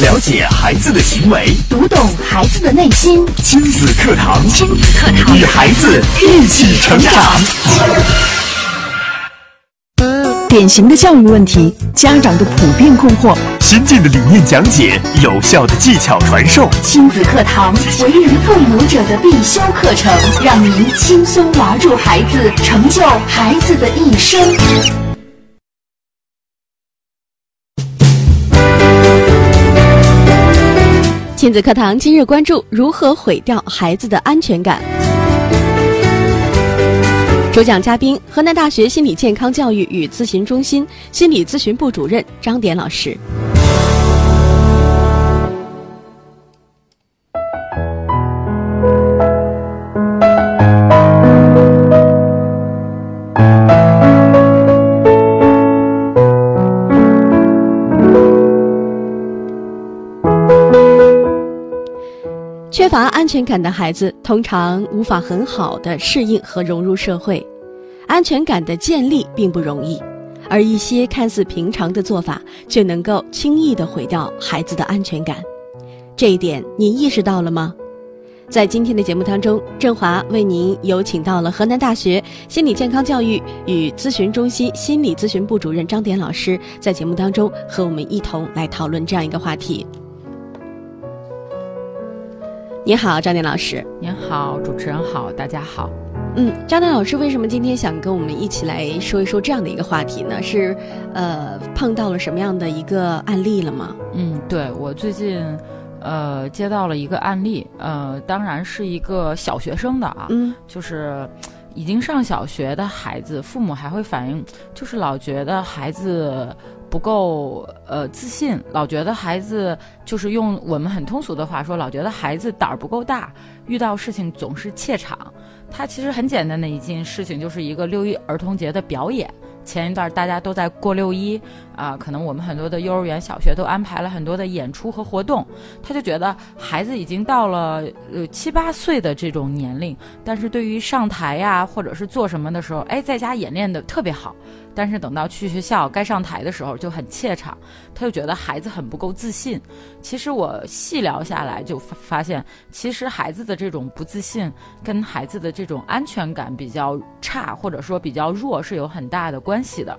了解孩子的行为，读懂孩子的内心。亲子课堂，亲子课堂，与孩子一起成长。典型的教育问题，家长的普遍困惑。先进的理念讲解，有效的技巧传授。亲子课堂，为人父母者的必修课程，让您轻松娃住孩子，成就孩子的一生。亲子课堂今日关注：如何毁掉孩子的安全感？主讲嘉宾：河南大学心理健康教育与咨询中心心理咨询部主任张典老师。安全感的孩子，通常无法很好的适应和融入社会。安全感的建立并不容易，而一些看似平常的做法，却能够轻易的毁掉孩子的安全感。这一点，你意识到了吗？在今天的节目当中，振华为您有请到了河南大学心理健康教育与咨询中心心理咨询部主任张典老师，在节目当中和我们一同来讨论这样一个话题。你好，张念老师。您好，主持人好，大家好。嗯，张典老师，为什么今天想跟我们一起来说一说这样的一个话题呢？是，呃，碰到了什么样的一个案例了吗？嗯，对我最近，呃，接到了一个案例，呃，当然是一个小学生的啊，嗯，就是已经上小学的孩子，父母还会反映，就是老觉得孩子不够呃自信，老觉得孩子就是用我们很通俗的话说，老觉得孩子胆儿不够大，遇到事情总是怯场。他其实很简单的一件事情，就是一个六一儿童节的表演。前一段大家都在过六一啊，可能我们很多的幼儿园、小学都安排了很多的演出和活动。他就觉得孩子已经到了呃七八岁的这种年龄，但是对于上台呀或者是做什么的时候，哎，在家演练的特别好，但是等到去学校该上台的时候就很怯场。他就觉得孩子很不够自信。其实我细聊下来就发现，其实孩子的这种不自信跟孩子的这种安全感比较差，或者说比较弱是有很大的关系的。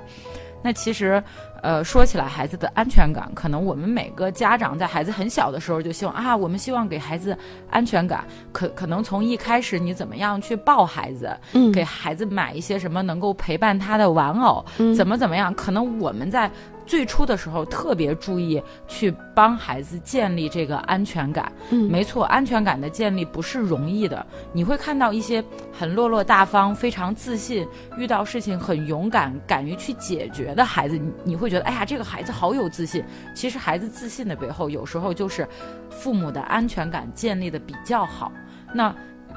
那其实，呃，说起来孩子的安全感，可能我们每个家长在孩子很小的时候就希望啊，我们希望给孩子安全感。可可能从一开始你怎么样去抱孩子，嗯，给孩子买一些什么能够陪伴他的玩偶，怎么怎么样，可能我们在。最初的时候特别注意去帮孩子建立这个安全感，嗯，没错，安全感的建立不是容易的。你会看到一些很落落大方、非常自信、遇到事情很勇敢、敢于去解决的孩子，你你会觉得，哎呀，这个孩子好有自信。其实孩子自信的背后，有时候就是父母的安全感建立的比较好。那。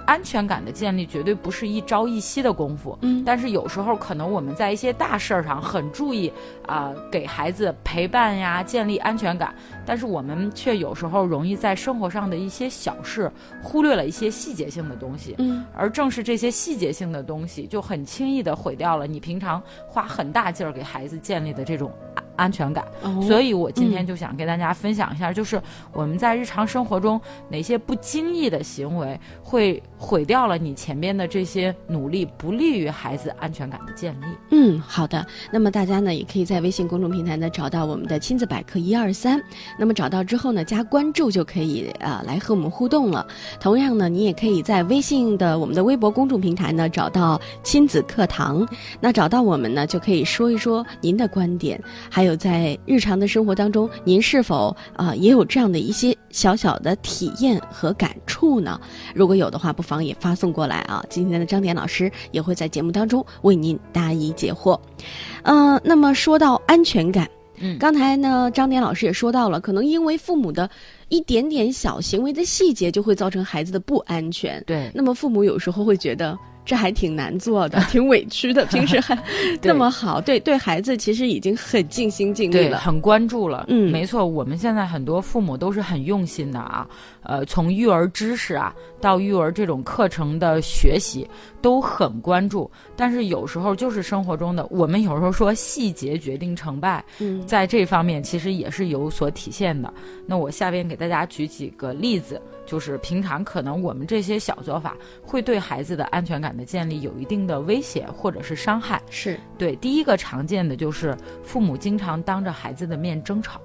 安全感的建立绝对不是一朝一夕的功夫，嗯，但是有时候可能我们在一些大事儿上很注意啊，给孩子陪伴呀，建立安全感，但是我们却有时候容易在生活上的一些小事忽略了一些细节性的东西，嗯，而正是这些细节性的东西，就很轻易的毁掉了你平常花很大劲儿给孩子建立的这种。安全感，所以我今天就想跟大家分享一下，就是我们在日常生活中哪些不经意的行为会毁掉了你前边的这些努力，不利于孩子安全感的建立。嗯，好的。那么大家呢，也可以在微信公众平台呢找到我们的亲子百科一二三。那么找到之后呢，加关注就可以啊来和我们互动了。同样呢，你也可以在微信的我们的微博公众平台呢找到亲子课堂。那找到我们呢，就可以说一说您的观点，还。还有在日常的生活当中，您是否啊也有这样的一些小小的体验和感触呢？如果有的话，不妨也发送过来啊！今天的张典老师也会在节目当中为您答疑解惑。嗯，那么说到安全感，嗯，刚才呢张典老师也说到了，可能因为父母的一点点小行为的细节，就会造成孩子的不安全。对，那么父母有时候会觉得。这还挺难做的，挺委屈的。平时还那么好，对对孩子其实已经很尽心尽力了，很关注了。嗯，没错，我们现在很多父母都是很用心的啊。呃，从育儿知识啊，到育儿这种课程的学习，都很关注，但是有时候就是生活中的，我们有时候说细节决定成败，嗯在这方面其实也是有所体现的。那我下边给大家举几个例子，就是平常可能我们这些小做法会对孩子的安全感的建立有一定的威胁或者是伤害。是对，第一个常见的就是父母经常当着孩子的面争吵。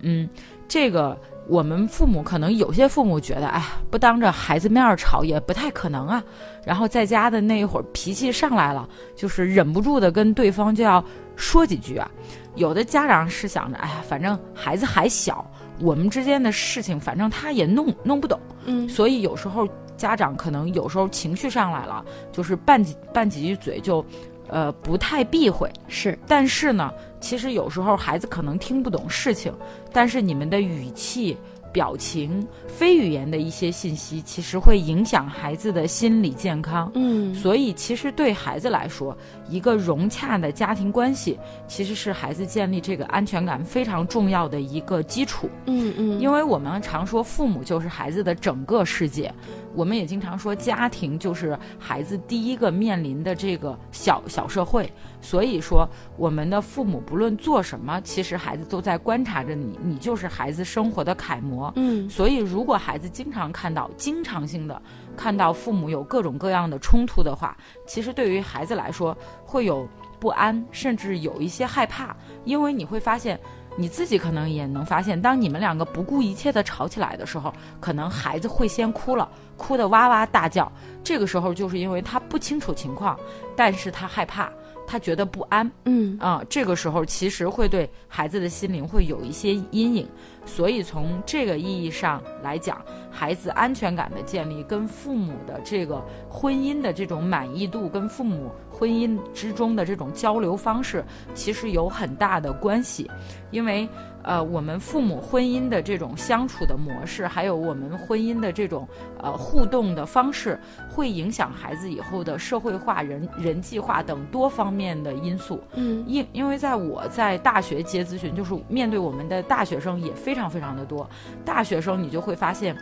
嗯，这个我们父母可能有些父母觉得，哎，不当着孩子面吵也不太可能啊。然后在家的那一会儿脾气上来了，就是忍不住的跟对方就要说几句啊。有的家长是想着，哎呀，反正孩子还小，我们之间的事情反正他也弄弄不懂，嗯所以有时候家长可能有时候情绪上来了，就是拌几拌几句嘴就，呃，不太避讳。是但是呢，其实有时候孩子可能听不懂事情，但是你们的语气、表情、非语言的一些信息，其实会影响孩子的心理健康。嗯所以，其实对孩子来说，一个融洽的家庭关系，其实是孩子建立这个安全感非常重要的一个基础。嗯嗯，因为我们常说父母就是孩子的整个世界，我们也经常说家庭就是孩子第一个面临的这个小小社会。所以说，我们的父母不论做什么，其实孩子都在观察着你，你就是孩子生活的楷模。嗯所以，如果孩子经常看到、经常性的看到父母有各种各样的冲突的话，其实对于孩子来说会有不安，甚至有一些害怕，因为你会发现。你自己可能也能发现，当你们两个不顾一切的吵起来的时候，可能孩子会先哭了，哭得哇哇大叫。这个时候就是因为他不清楚情况，但是他害怕，他觉得不安，嗯。啊、这个时候其实会对孩子的心灵会有一些阴影，所以从这个意义上来讲，孩子安全感的建立跟父母的这个婚姻的这种满意度，跟父母婚姻之中的这种交流方式，其实有很大的关系，因为。呃，我们父母婚姻的这种相处的模式，还有我们婚姻的这种呃互动的方式，会影响孩子以后的社会化、人人际化等多方面的因素。嗯因因为在我在大学接咨询，就是面对我们的大学生也非常非常的多。大学生你就会发现，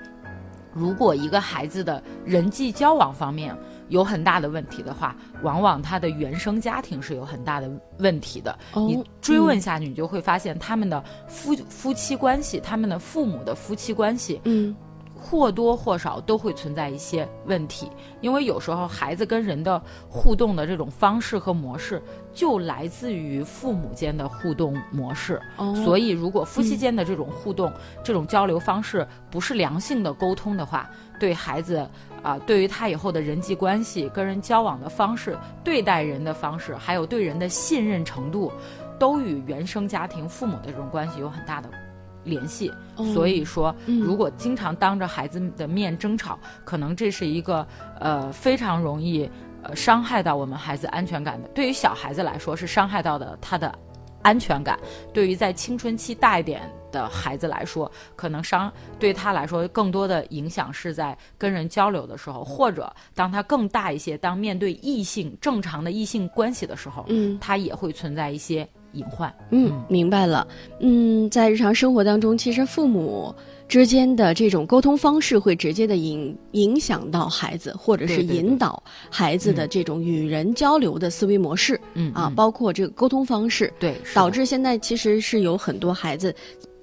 如果一个孩子的人际交往方面有很大的问题的话，往往他的原生家庭是有很大的问题的。哦你追问下去，你就会发现他们的夫夫妻关系，他们的父母的夫妻关系，嗯或多或少都会存在一些问题，因为有时候孩子跟人的互动的这种方式和模式，就来自于父母间的互动模式。哦，所以，如果夫妻间的这种互动、这种交流方式不是良性的沟通的话，对孩子啊、对于他以后的人际关系、跟人交往的方式、对待人的方式，还有对人的信任程度，都与原生家庭父母的这种关系有很大的联系。哦所以说，嗯如果经常当着孩子的面争吵，可能这是一个呃非常容易呃伤害到我们孩子安全感的。对于小孩子来说，是伤害到的他的安全感；对于在青春期大一点的孩子来说，可能伤对他来说更多的影响是在跟人交流的时候，或者当他更大一些，当面对异性正常的异性关系的时候，嗯他也会存在一些隐患。嗯，明白了。嗯，在日常生活当中，其实父母之间的这种沟通方式会直接的影影响到孩子，或者是引导孩子的这种与人交流的思维模式、啊，嗯啊包括这个沟通方式，对，导致现在其实是有很多孩子。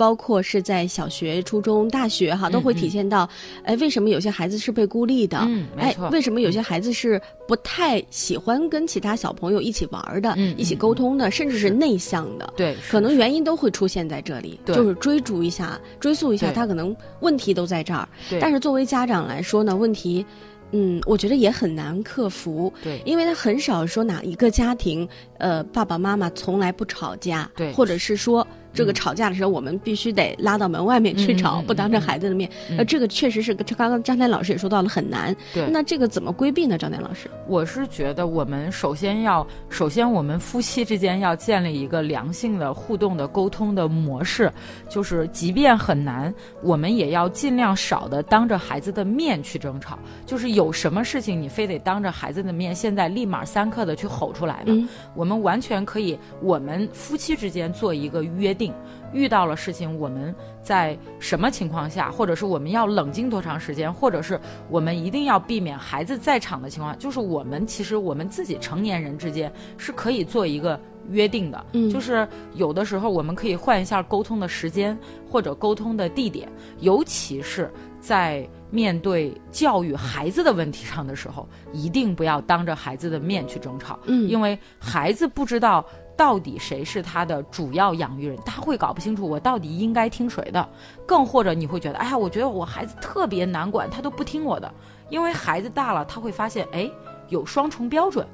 包括是在小学、初中、大学哈，都会嗯体现到，哎，为什么有些孩子是被孤立的？嗯没哎，为什么有些孩子是不太喜欢跟其他小朋友一起玩儿的、嗯一起嗯沟通的，甚至是内向的？对，可能原因都会出现在这里，对就是追逐一下、追溯一下，他可能问题都在这儿。对但是作为家长来说呢，问题，嗯，我觉得也很难克服，对因为他很少说哪一个家庭，呃，爸爸妈妈从来不吵架，对或者是说这个嗯吵架的时候，我们必须得拉到门外面去吵，不当着嗯孩子的面。嗯呃，这个确实是刚刚张丹老师也说到了很难。对那这个怎么规避呢？张丹老师？我是觉得，我们首先要，首先我们夫妻之间要建立一个良性的互动的沟通的模式，就是即便很难，我们也要尽量少的当着孩子的面去争吵。就是有什么事情你非得当着孩子的面，现在立马三刻的去吼出来呢？嗯我们完全可以，我们夫妻之间做一个约定。定。遇到了事情，我们在什么情况下，或者是我们要冷静多长时间，或者是我们一定要避免孩子在场的情况，就是我们其实我们自己成年人之间是可以做一个约定的，嗯就是有的时候我们可以换一下沟通的时间或者沟通的地点，尤其是在面对教育孩子的问题上的时候，一定不要当着孩子的面去争吵，嗯因为孩子不知道到底谁是他的主要养育人，他会搞不清楚我到底应该听谁的，更或者你会觉得，哎呀，我觉得我孩子特别难管，他都不听我的，因为孩子大了，他会发现，哎，有双重标准，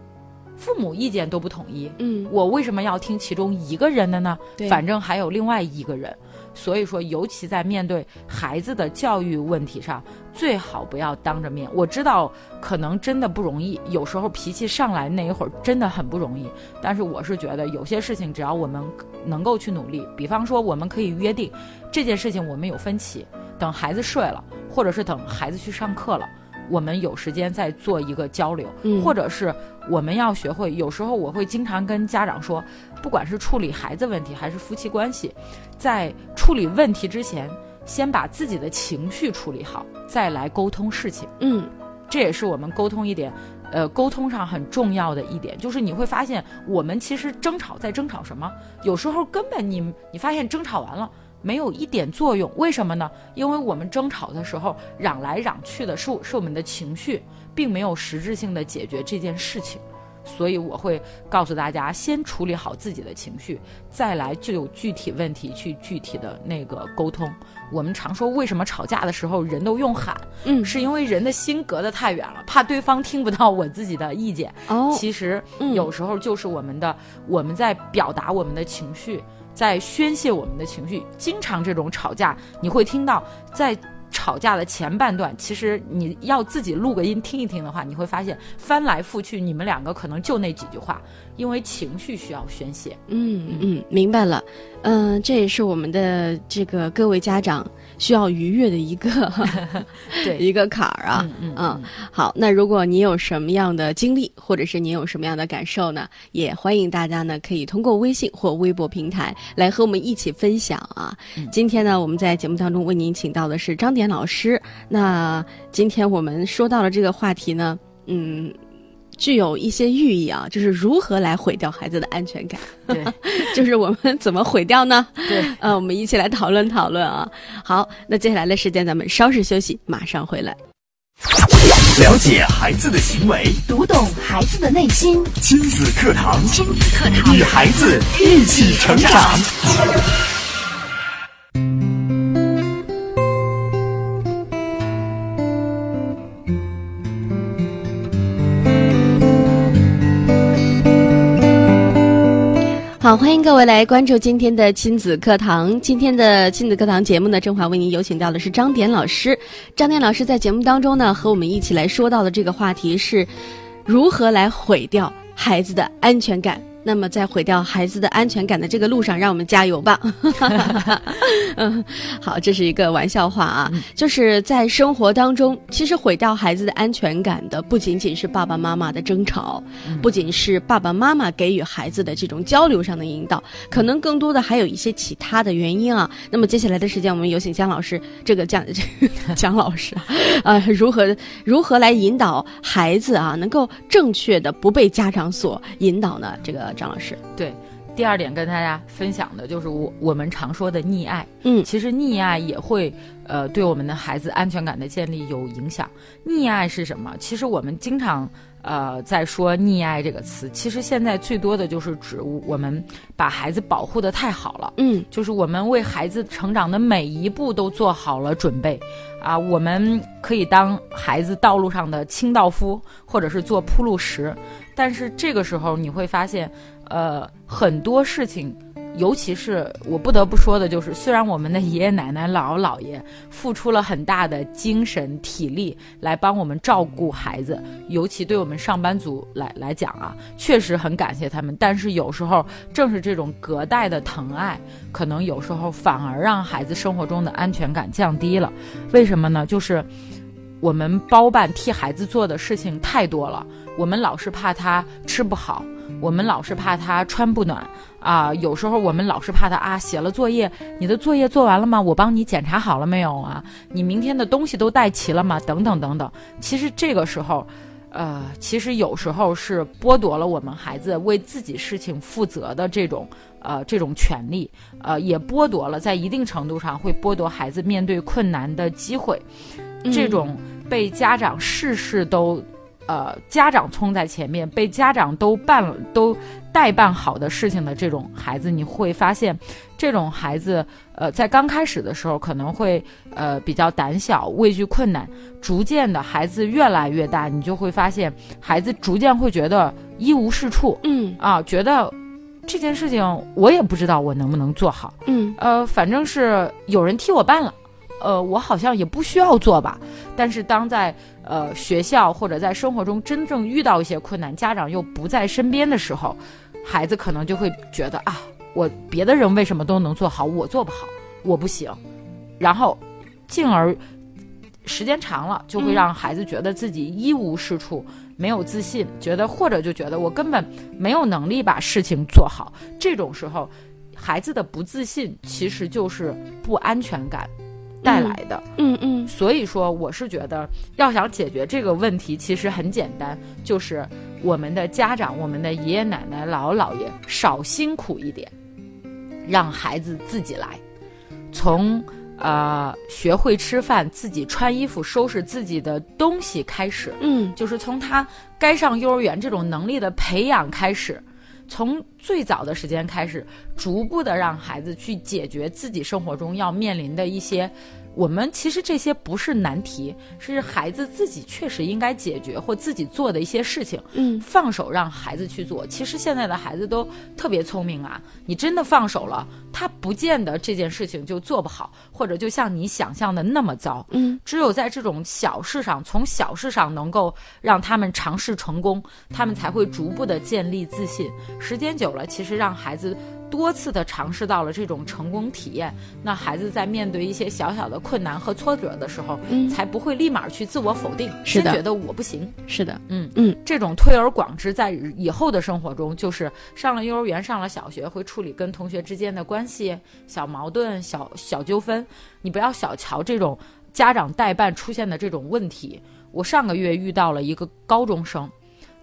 父母意见都不统一，嗯。我为什么要听其中一个人的呢？对。反正还有另外一个人，所以说，尤其在面对孩子的教育问题上，最好不要当着面。我知道可能真的不容易，有时候脾气上来那一会儿真的很不容易。但是我是觉得有些事情，只要我们能够去努力，比方说我们可以约定这件事情我们有分歧，等孩子睡了，或者是等孩子去上课了。我们有时间再做一个交流，嗯或者是我们要学会，有时候我会经常跟家长说，不管是处理孩子问题还是夫妻关系，在处理问题之前，先把自己的情绪处理好，再来沟通事情。嗯这也是我们沟通一点，呃，沟通上很重要的一点，就是你会发现，我们其实争吵在争吵什么？有时候根本你你发现争吵完了。没有一点作用，为什么呢？因为我们争吵的时候嚷来嚷去的是是我们的情绪，并没有实质性的解决这件事情。所以我会告诉大家，先处理好自己的情绪，再来就有具体问题去具体的那个沟通。我们常说，为什么吵架的时候人都用喊？嗯是因为人的心隔得太远了，怕对方听不到我自己的意见。哦其实嗯有时候就是我们的，我们在表达我们的情绪，在宣泄我们的情绪。经常这种吵架，你会听到在。吵架的前半段，其实你要自己录个音听一听的话，你会发现翻来覆去，你们两个可能就那几句话，因为情绪需要宣泄。嗯嗯，明白了。嗯、这也是我们的这个各位家长需要逾越的一个 对 一个坎儿啊。嗯嗯，好，那如果你有什么样的经历，或者是您有什么样的感受呢？也欢迎大家呢可以通过微信或微博平台来和我们一起分享啊。嗯今天呢，我们在节目当中为您请到的是张典老师。那今天我们说到了这个话题呢，嗯。具有一些寓意啊，就是如何来毁掉孩子的安全感，对 就是我们怎么毁掉呢？对，呃，我们一起来讨论讨论啊。好，那接下来的时间咱们稍事休息，马上回来。了解孩子的行为，读懂孩子的内心。亲子课堂，亲子课堂与孩子一起成长。好，欢迎各位来关注今天的亲子课堂。今天的亲子课堂节目呢，正华为您有请到的是张典老师。张典老师在节目当中呢，和我们一起来说到的这个话题是如何来毁掉孩子的安全感。那么，在毁掉孩子的安全感的这个路上，让我们加油吧！嗯，好，这是一个玩笑话啊，就是在生活当中，其实毁掉孩子的安全感的，不仅仅是爸爸妈妈的争吵，不仅是爸爸妈妈给予孩子的这种交流上的引导，可能更多的还有一些其他的原因啊。那么接下来的时间，我们有请姜老师，这个姜这个姜老师啊，呃，如何如何来引导孩子啊，能够正确的不被家长所引导呢？这个张老师，对。第二点跟大家分享的就是我我们常说的溺爱，嗯其实溺爱也会呃对我们的孩子安全感的建立有影响。溺爱是什么？其实我们经常呃在说溺爱这个词，其实现在最多的就是指我们把孩子保护的太好了。嗯就是我们为孩子成长的每一步都做好了准备，啊，我们可以当孩子道路上的清道夫，或者是做铺路石。但是这个时候你会发现，呃，很多事情，尤其是我不得不说的，就是虽然我们的爷爷奶奶、姥姥姥爷付出了很大的精神体力来帮我们照顾孩子，尤其对我们上班族来来讲啊，确实很感谢他们。但是有时候正是这种隔代的疼爱，可能有时候反而让孩子生活中的安全感降低了。为什么呢？就是我们包办替孩子做的事情太多了，我们老是怕他吃不好，我们老是怕他穿不暖啊，有时候我们老是怕他啊写了作业，你的作业做完了吗？我帮你检查好了没有啊？你明天的东西都带齐了吗？等等等等。其实这个时候。呃，其实有时候是剥夺了我们孩子为自己事情负责的这种呃这种权利，呃，也剥夺了在一定程度上会剥夺孩子面对困难的机会。这种被家长事事都呃家长冲在前面，被家长都办了都代办好的事情的这种孩子，你会发现，这种孩子呃在刚开始的时候可能会呃比较胆小、畏惧困难。逐渐的，孩子越来越大，你就会发现，孩子逐渐会觉得一无是处。嗯啊，觉得这件事情我也不知道我能不能做好。嗯呃，反正是有人替我办了，呃，我好像也不需要做吧。但是当在呃学校或者在生活中真正遇到一些困难，家长又不在身边的时候，孩子可能就会觉得啊，我别的人为什么都能做好，我做不好，我不行，然后进而。时间长了，就会让孩子觉得自己一无是处，没有自信，觉得或者就觉得我根本没有能力把事情做好。这种时候，孩子的不自信其实就是不安全感带来的。嗯嗯所以说，我是觉得要想解决这个问题，其实很简单，就是我们的家长、我们的爷爷奶奶、姥姥姥爷少辛苦一点，让孩子自己来，从。呃，学会吃饭，自己穿衣服，收拾自己的东西开始，嗯就是从他该上幼儿园这种能力的培养开始，从最早的时间开始，逐步的让孩子去解决自己生活中要面临的一些。我们其实这些不是难题，是孩子自己确实应该解决或自己做的一些事情。嗯放手让孩子去做。其实现在的孩子都特别聪明啊，你真的放手了，他不见得这件事情就做不好，或者就像你想象的那么糟。嗯只有在这种小事上，从小事上能够让他们尝试成功，他们才会逐步的建立自信。时间久了，其实让孩子。多次的尝试到了这种成功体验，那孩子在面对一些小小的困难和挫折的时候，嗯才不会立马去自我否定，是的觉得我不行。是的，嗯嗯，这种推而广之，在以后的生活中，就是上了幼儿园、上了小学，会处理跟同学之间的关系、小矛盾、小小纠纷。你不要小瞧这种家长代办出现的这种问题。我上个月遇到了一个高中生，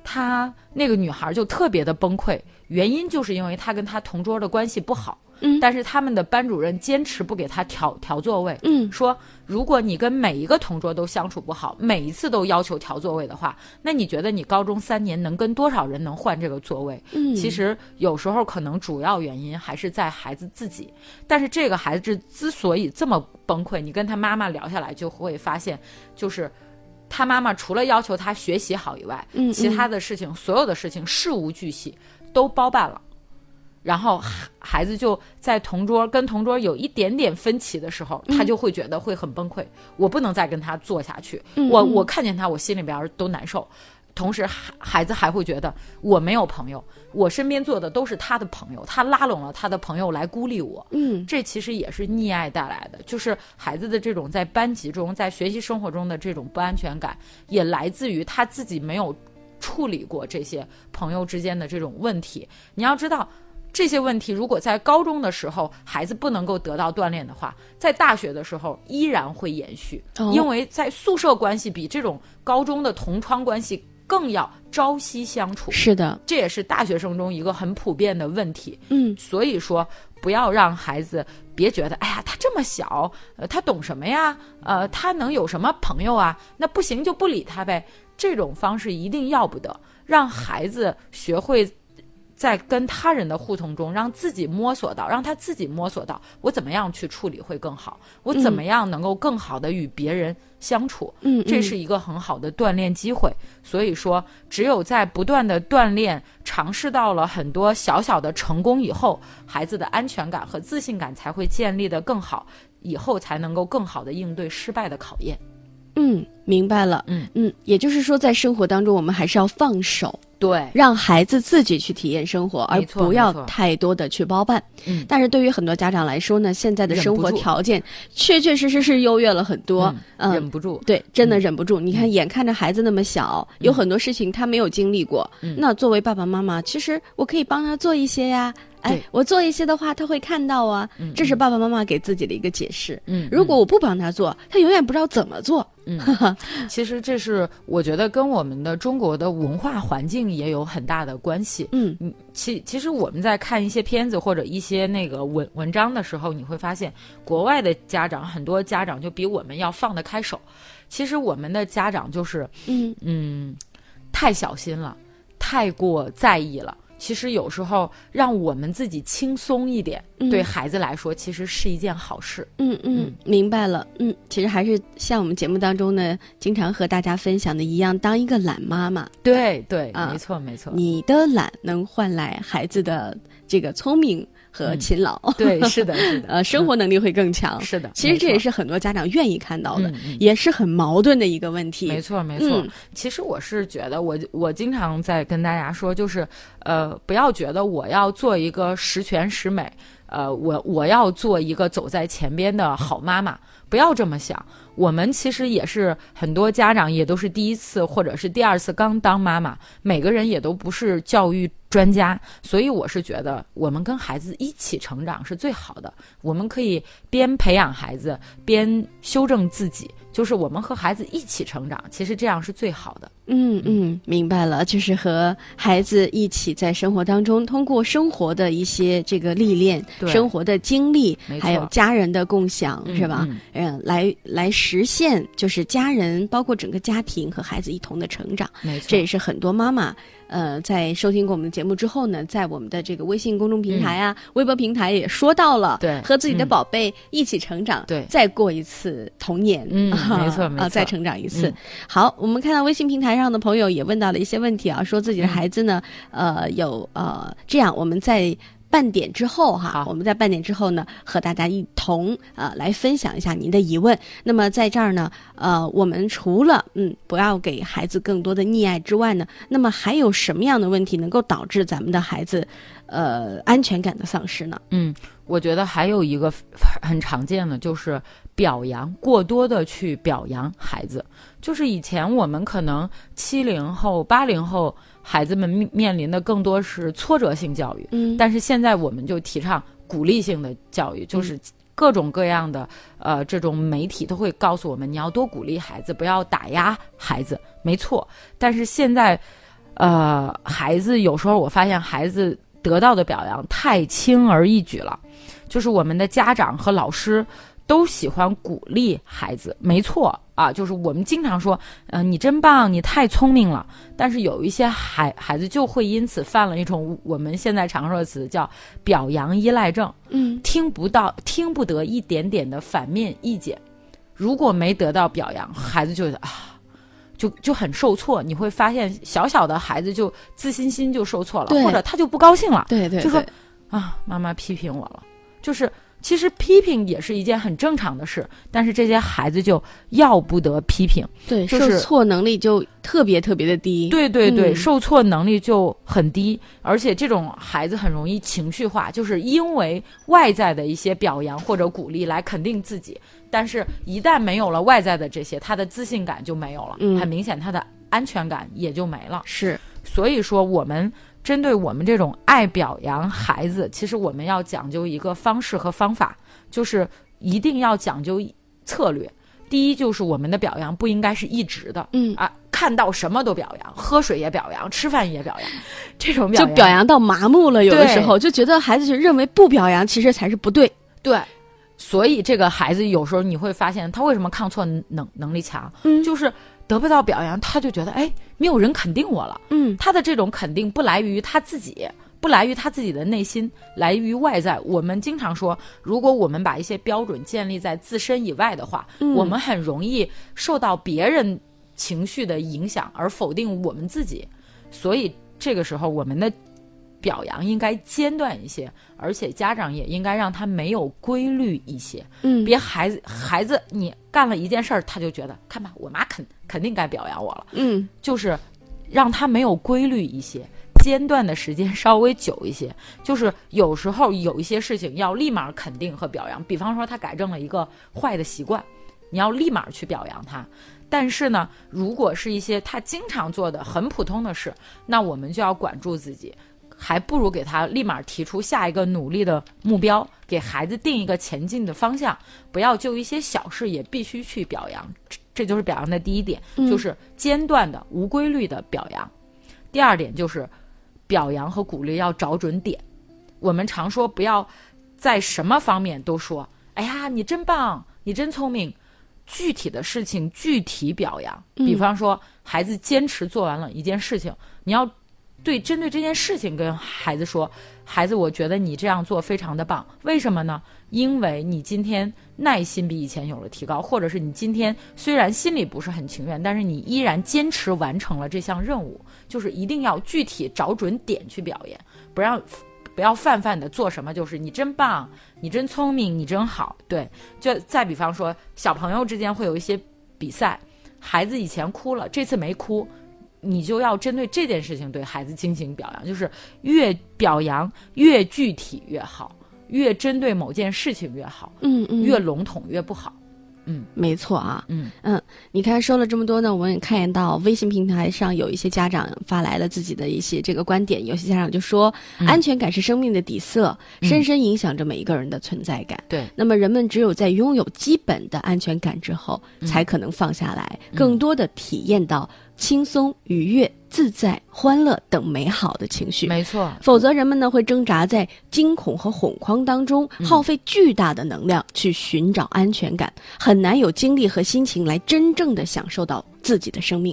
她那个女孩就特别的崩溃，原因就是因为她跟她同桌的关系不好。嗯但是他们的班主任坚持不给她调调座位，嗯说如果你跟每一个同桌都相处不好，每一次都要求调座位的话，那你觉得你高中三年能跟多少人能换这个座位？嗯，其实有时候可能主要原因还是在孩子自己。但是这个孩子之所以这么崩溃，你跟他妈妈聊下来就会发现，就是他妈妈除了要求他学习好以外，嗯其他的事情所有的事情事无巨细都包办了。然后孩孩子就在同桌跟同桌有一点点分歧的时候，他就会觉得会很崩溃，我不能再跟他做下去，我我看见他我心里边都难受。同时，孩孩子还会觉得我没有朋友，我身边坐的都是他的朋友，他拉拢了他的朋友来孤立我。嗯这其实也是溺爱带来的，就是孩子的这种在班级中、在学习生活中的这种不安全感，也来自于他自己没有处理过这些朋友之间的这种问题。你要知道。这些问题如果在高中的时候孩子不能够得到锻炼的话，在大学的时候依然会延续，哦因为在宿舍关系比这种高中的同窗关系更要朝夕相处。是的，这也是大学生中一个很普遍的问题。嗯所以说，不要让孩子别觉得，哎呀，他这么小，呃，他懂什么呀？呃，他能有什么朋友啊？那不行就不理他呗。这种方式一定要不得，让孩子学会在跟他人的互动中，让自己摸索到，让他自己摸索到，我怎么样去处理会更好，我怎么样能够更好的与别人相处。嗯，嗯这是一个很好的锻炼机会。所以说，只有在不断的锻炼、尝试到了很多小小的成功以后，孩子的安全感和自信感才会建立的更好，以后才能够更好的应对失败的考验。嗯，明白了。嗯嗯，也就是说，在生活当中，我们还是要放手，对，让孩子自己去体验生活，而不要太多的去包办。嗯但是对于很多家长来说呢，现在的生活条件确确实实是优越了很多。嗯，嗯忍不住。对，真的忍不住。你看，眼看着孩子那么小，有很多事情他没有经历过。嗯那作为爸爸妈妈，其实我可以帮他做一些呀。哎，我做一些的话，他会看到啊。嗯这是爸爸妈妈给自己的一个解释。嗯，如果我不帮他做，他永远不知道怎么做。嗯，其实这是我觉得跟我们的中国的文化环境也有很大的关系。嗯嗯，其其实我们在看一些片子或者一些那个文文章的时候，你会发现，国外的家长很多家长就比我们要放得开手。其实我们的家长就是嗯嗯，太小心了，太过在意了。其实有时候让我们自己轻松一点，嗯对孩子来说其实是一件好事。嗯嗯，明白了。嗯，其实还是像我们节目当中呢，经常和大家分享的一样，当一个懒妈妈，对对，啊没错没错。你的懒能换来孩子的这个聪明和勤劳。对，是的，是的，呃，生活能力会更强。是的。其实这也是很多家长愿意看到的，也是很矛盾的一个问题。没错没错。嗯其实我是觉得我，我经常在跟大家说，就是呃，不要觉得我要做一个十全十美，呃，我我要做一个走在前边的好妈妈，不要这么想。我们其实也是很多家长也都是第一次或者是第二次刚当妈妈，每个人也都不是教育专家，所以我是觉得我们跟孩子一起成长是最好的。我们可以边培养孩子边修正自己，就是我们和孩子一起成长，其实这样是最好的。嗯嗯，明白了，就是和孩子一起在生活当中，通过生活的一些这个历练、生活的经历还有家人的共享，嗯是吧？嗯嗯，来来实现就是家人，包括整个家庭和孩子一同的成长。没错，这也是很多妈妈，呃，在收听过我们的节目之后呢，在我们的这个微信公众平台啊、微博平台也说到了，嗯对和自己的嗯宝贝一起成长，对再过一次童年，嗯啊没错 没错啊，再成长一次。嗯好，我们看到微信平台上的朋友也问到了一些问题啊，说自己的孩子呢，呃，有呃，这样我们在。半点之后哈好，我们在半点之后呢，和大家一同呃来分享一下您的疑问。那么在这儿呢，呃，我们除了嗯不要给孩子更多的溺爱之外呢，那么还有什么样的问题能够导致咱们的孩子呃安全感的丧失呢？嗯，我觉得还有一个很常见的就是表扬，过多的去表扬孩子。就是以前我们可能七零后、八零后孩子们面面临的更多是挫折性教育，嗯。但是现在我们就提倡鼓励性的教育，就是各种各样的呃这种媒体都会告诉我们，你要多鼓励孩子，不要打压孩子，没错。但是现在，呃，孩子有时候我发现孩子得到的表扬太轻而易举了，就是我们的家长和老师都喜欢鼓励孩子，没错啊，就是我们经常说，呃，你真棒，你太聪明了。但是有一些孩孩子就会因此犯了一种我们现在常说的词叫表扬依赖症，嗯听不到、听不得一点点的反面意见，如果没得到表扬，孩子就啊。就就很受挫，你会发现小小的孩子就自信心就受挫了，或者他就不高兴了，对对，就说啊，妈妈批评我了。就是其实批评也是一件很正常的事，但是这些孩子就要不得批评。对就是受挫能力就特别特别的低。对对对，嗯受挫能力就很低，而且这种孩子很容易情绪化，就是因为外在的一些表扬或者鼓励来肯定自己，但是一旦没有了外在的这些，他的自信感就没有了，嗯很明显他的安全感也就没了。是所以说，我们针对我们这种爱表扬孩子，其实我们要讲究一个方式和方法，就是一定要讲究策略。第一，就是我们的表扬不应该是一直的，嗯啊，看到什么都表扬，喝水也表扬，吃饭也表扬，这种表就表扬到麻木了，有的时候就觉得孩子就认为不表扬其实才是不对。对。所以这个孩子有时候你会发现，他为什么抗挫能能力强，嗯就是得不到表扬，他就觉得哎，没有人肯定我了。嗯他的这种肯定不来于他自己，不来于他自己的内心，来于外在。我们经常说，如果我们把一些标准建立在自身以外的话，嗯我们很容易受到别人情绪的影响而否定我们自己。所以这个时候，我们的表扬应该间断一些，而且家长也应该让他没有规律一些。嗯，别孩子孩子你干了一件事儿，他就觉得看吧，我妈肯肯定该表扬我了。嗯就是让他没有规律一些，间断的时间稍微久一些。就是有时候有一些事情要立马肯定和表扬，比方说他改正了一个坏的习惯，你要立马去表扬他。但是呢，如果是一些他经常做的很普通的事，那我们就要管住自己，还不如给他立马提出下一个努力的目标，给孩子定一个前进的方向，不要就一些小事也必须去表扬。这这就是表扬的第一点，就是间断的、无规律的表扬。第二点就是表扬和鼓励要找准点。我们常说不要在什么方面都说“哎呀，你真棒，你真聪明”。具体的事情具体表扬，比方说孩子坚持做完了一件事情，你要对针对这件事情跟孩子说：“孩子，我觉得你这样做非常的棒，为什么呢？因为你今天耐心比以前有了提高，或者是你今天虽然心里不是很情愿，但是你依然坚持完成了这项任务。就是一定要具体找准点去表演，不让。”不要泛泛的做什么，就是你真棒，你真聪明，你真好。对，就再比方说，小朋友之间会有一些比赛，孩子以前哭了，这次没哭，你就要针对这件事情对孩子进行表扬，就是越表扬越具体越好，越针对某件事情越好，嗯嗯，越笼统越不好。嗯，没错啊，嗯。嗯，你看说了这么多呢，我们也看到微信平台上有一些家长发来了自己的一些这个观点，有些家长就说，安全感是生命的底色，深深影响着每一个人的存在感。对，那么人们只有在拥有基本的安全感之后，才可能放下来，更多的体验到。轻松、愉悦、自在、欢乐等美好的情绪，没错。否则，人们呢会挣扎在惊恐和恐慌当中，耗费巨大的能量去寻找安全感，很难有精力和心情来真正的享受到自己的生命。